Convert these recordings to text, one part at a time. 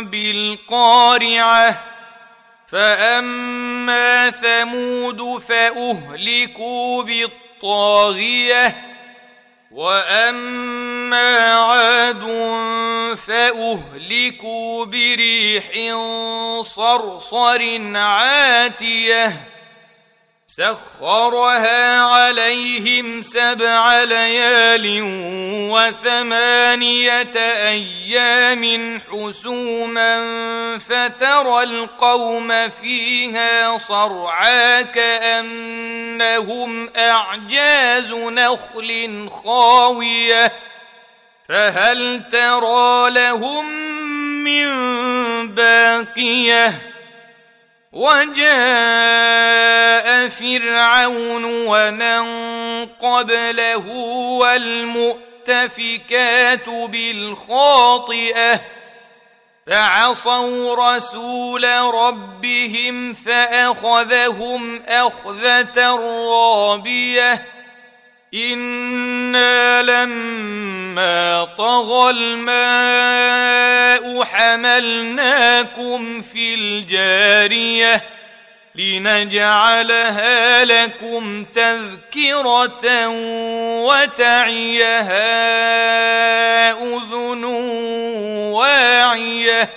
بالقارعة فأما ثمود فأهلكوا بالطاغية وأما عاد فأهلكوا بريح صرصر عاتية. سخرها عليهم سبع ليال وثمانية أيام حسوما فترى القوم فيها صرعا كأنهم أعجاز نخل خاوية فهل ترى لهم من باقية وجاء فرعون ومن قبله والمؤتفكات بالخاطئة فعصوا رسول ربهم فأخذهم أخذة رابية إنا لما طغى الماء حملناكم في الجاريه لنجعلها لكم تذكره وتعيها اذن واعيه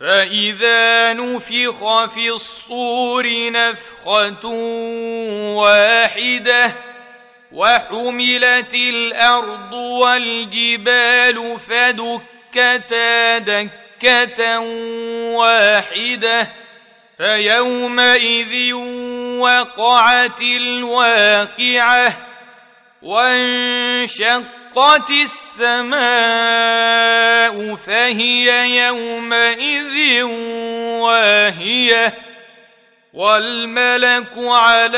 فاذا نفخ في الصور نفخه واحدة وحملت الأرض والجبال فدكتا دكة واحدة فيومئذ وقعت الواقعة وانشقت السماء فهي يومئذ واهية. والملك على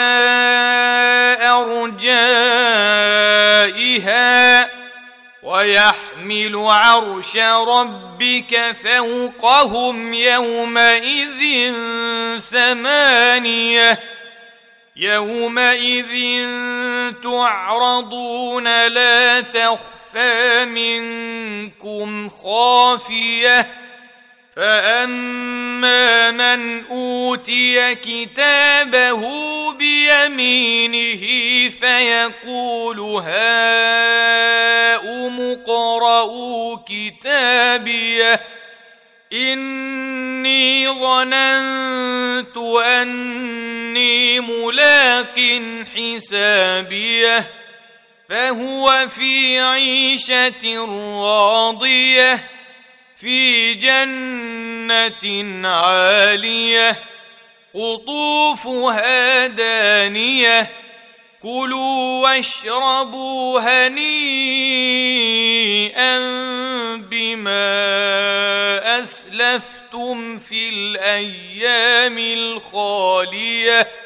ويحمل عرش ربك فوقهم يومئذ ثمانية يومئذ تعرضون لا تخفى منكم خافية فاما من اوتي كتابه بيمينه فيقول هاؤم اقرءوا كتابيه اني ظننت اني ملاق حسابيه فهو في عيشه راضيه في جنة عالية قطوفها دانية كلوا واشربوا هنيئا بما أسلفتم في الأيام الخالية.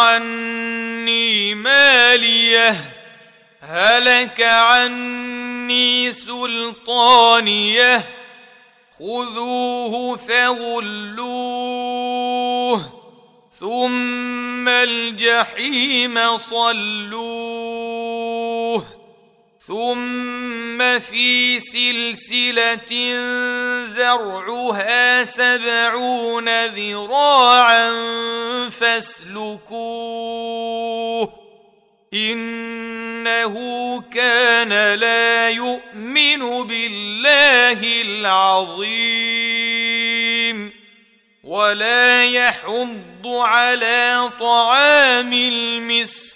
عني ماليه هلك عني سلطانيه خذوه فغلوه ثم الجحيم صلوه ثم في سلسلة ذرعها سبعون ذراعا فاسلكوه إنه كان لا يؤمن بالله العظيم ولا يحض على طعام المسكين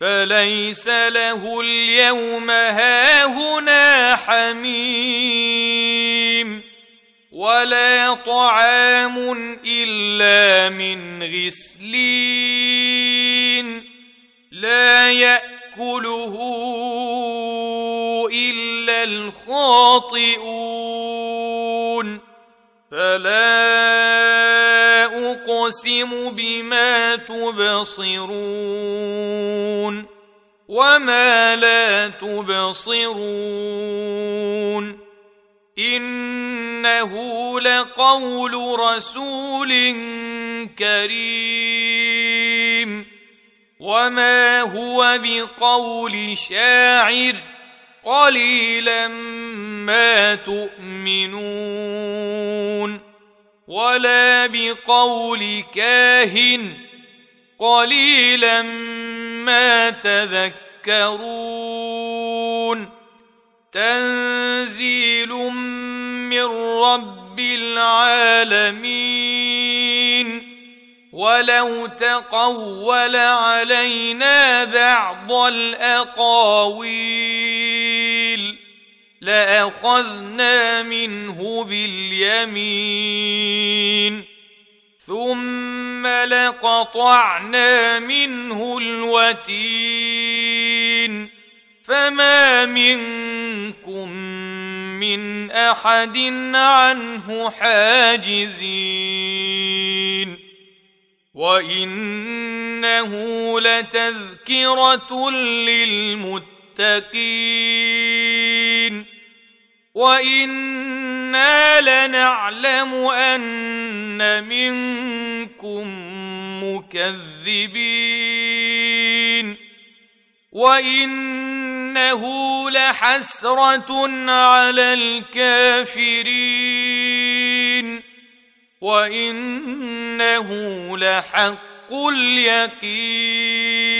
فليس له اليوم هاهنا حميم ولا طعام إلا من غسلين لا يأكله إلا الخاطئون فلا اقسم بما تبصرون وما لا تبصرون إنه لقول رسول كريم وما هو بقول شاعر قليلا ما تؤمنون ولا بقول كاهن. قليلا ما تذكرون. تنزيل من رب العالمين. ولو تقول علينا بعض الأقاويل. لأخذنا منه باليمين. ثم لقطعنا منه الوتين. فما منكم من أحد عنه حاجزين. وإنه لتذكرة للمتقين. وأنا لنعلم ان منكم مكذبين وانه لحسره على الكافرين وانه لحق اليقين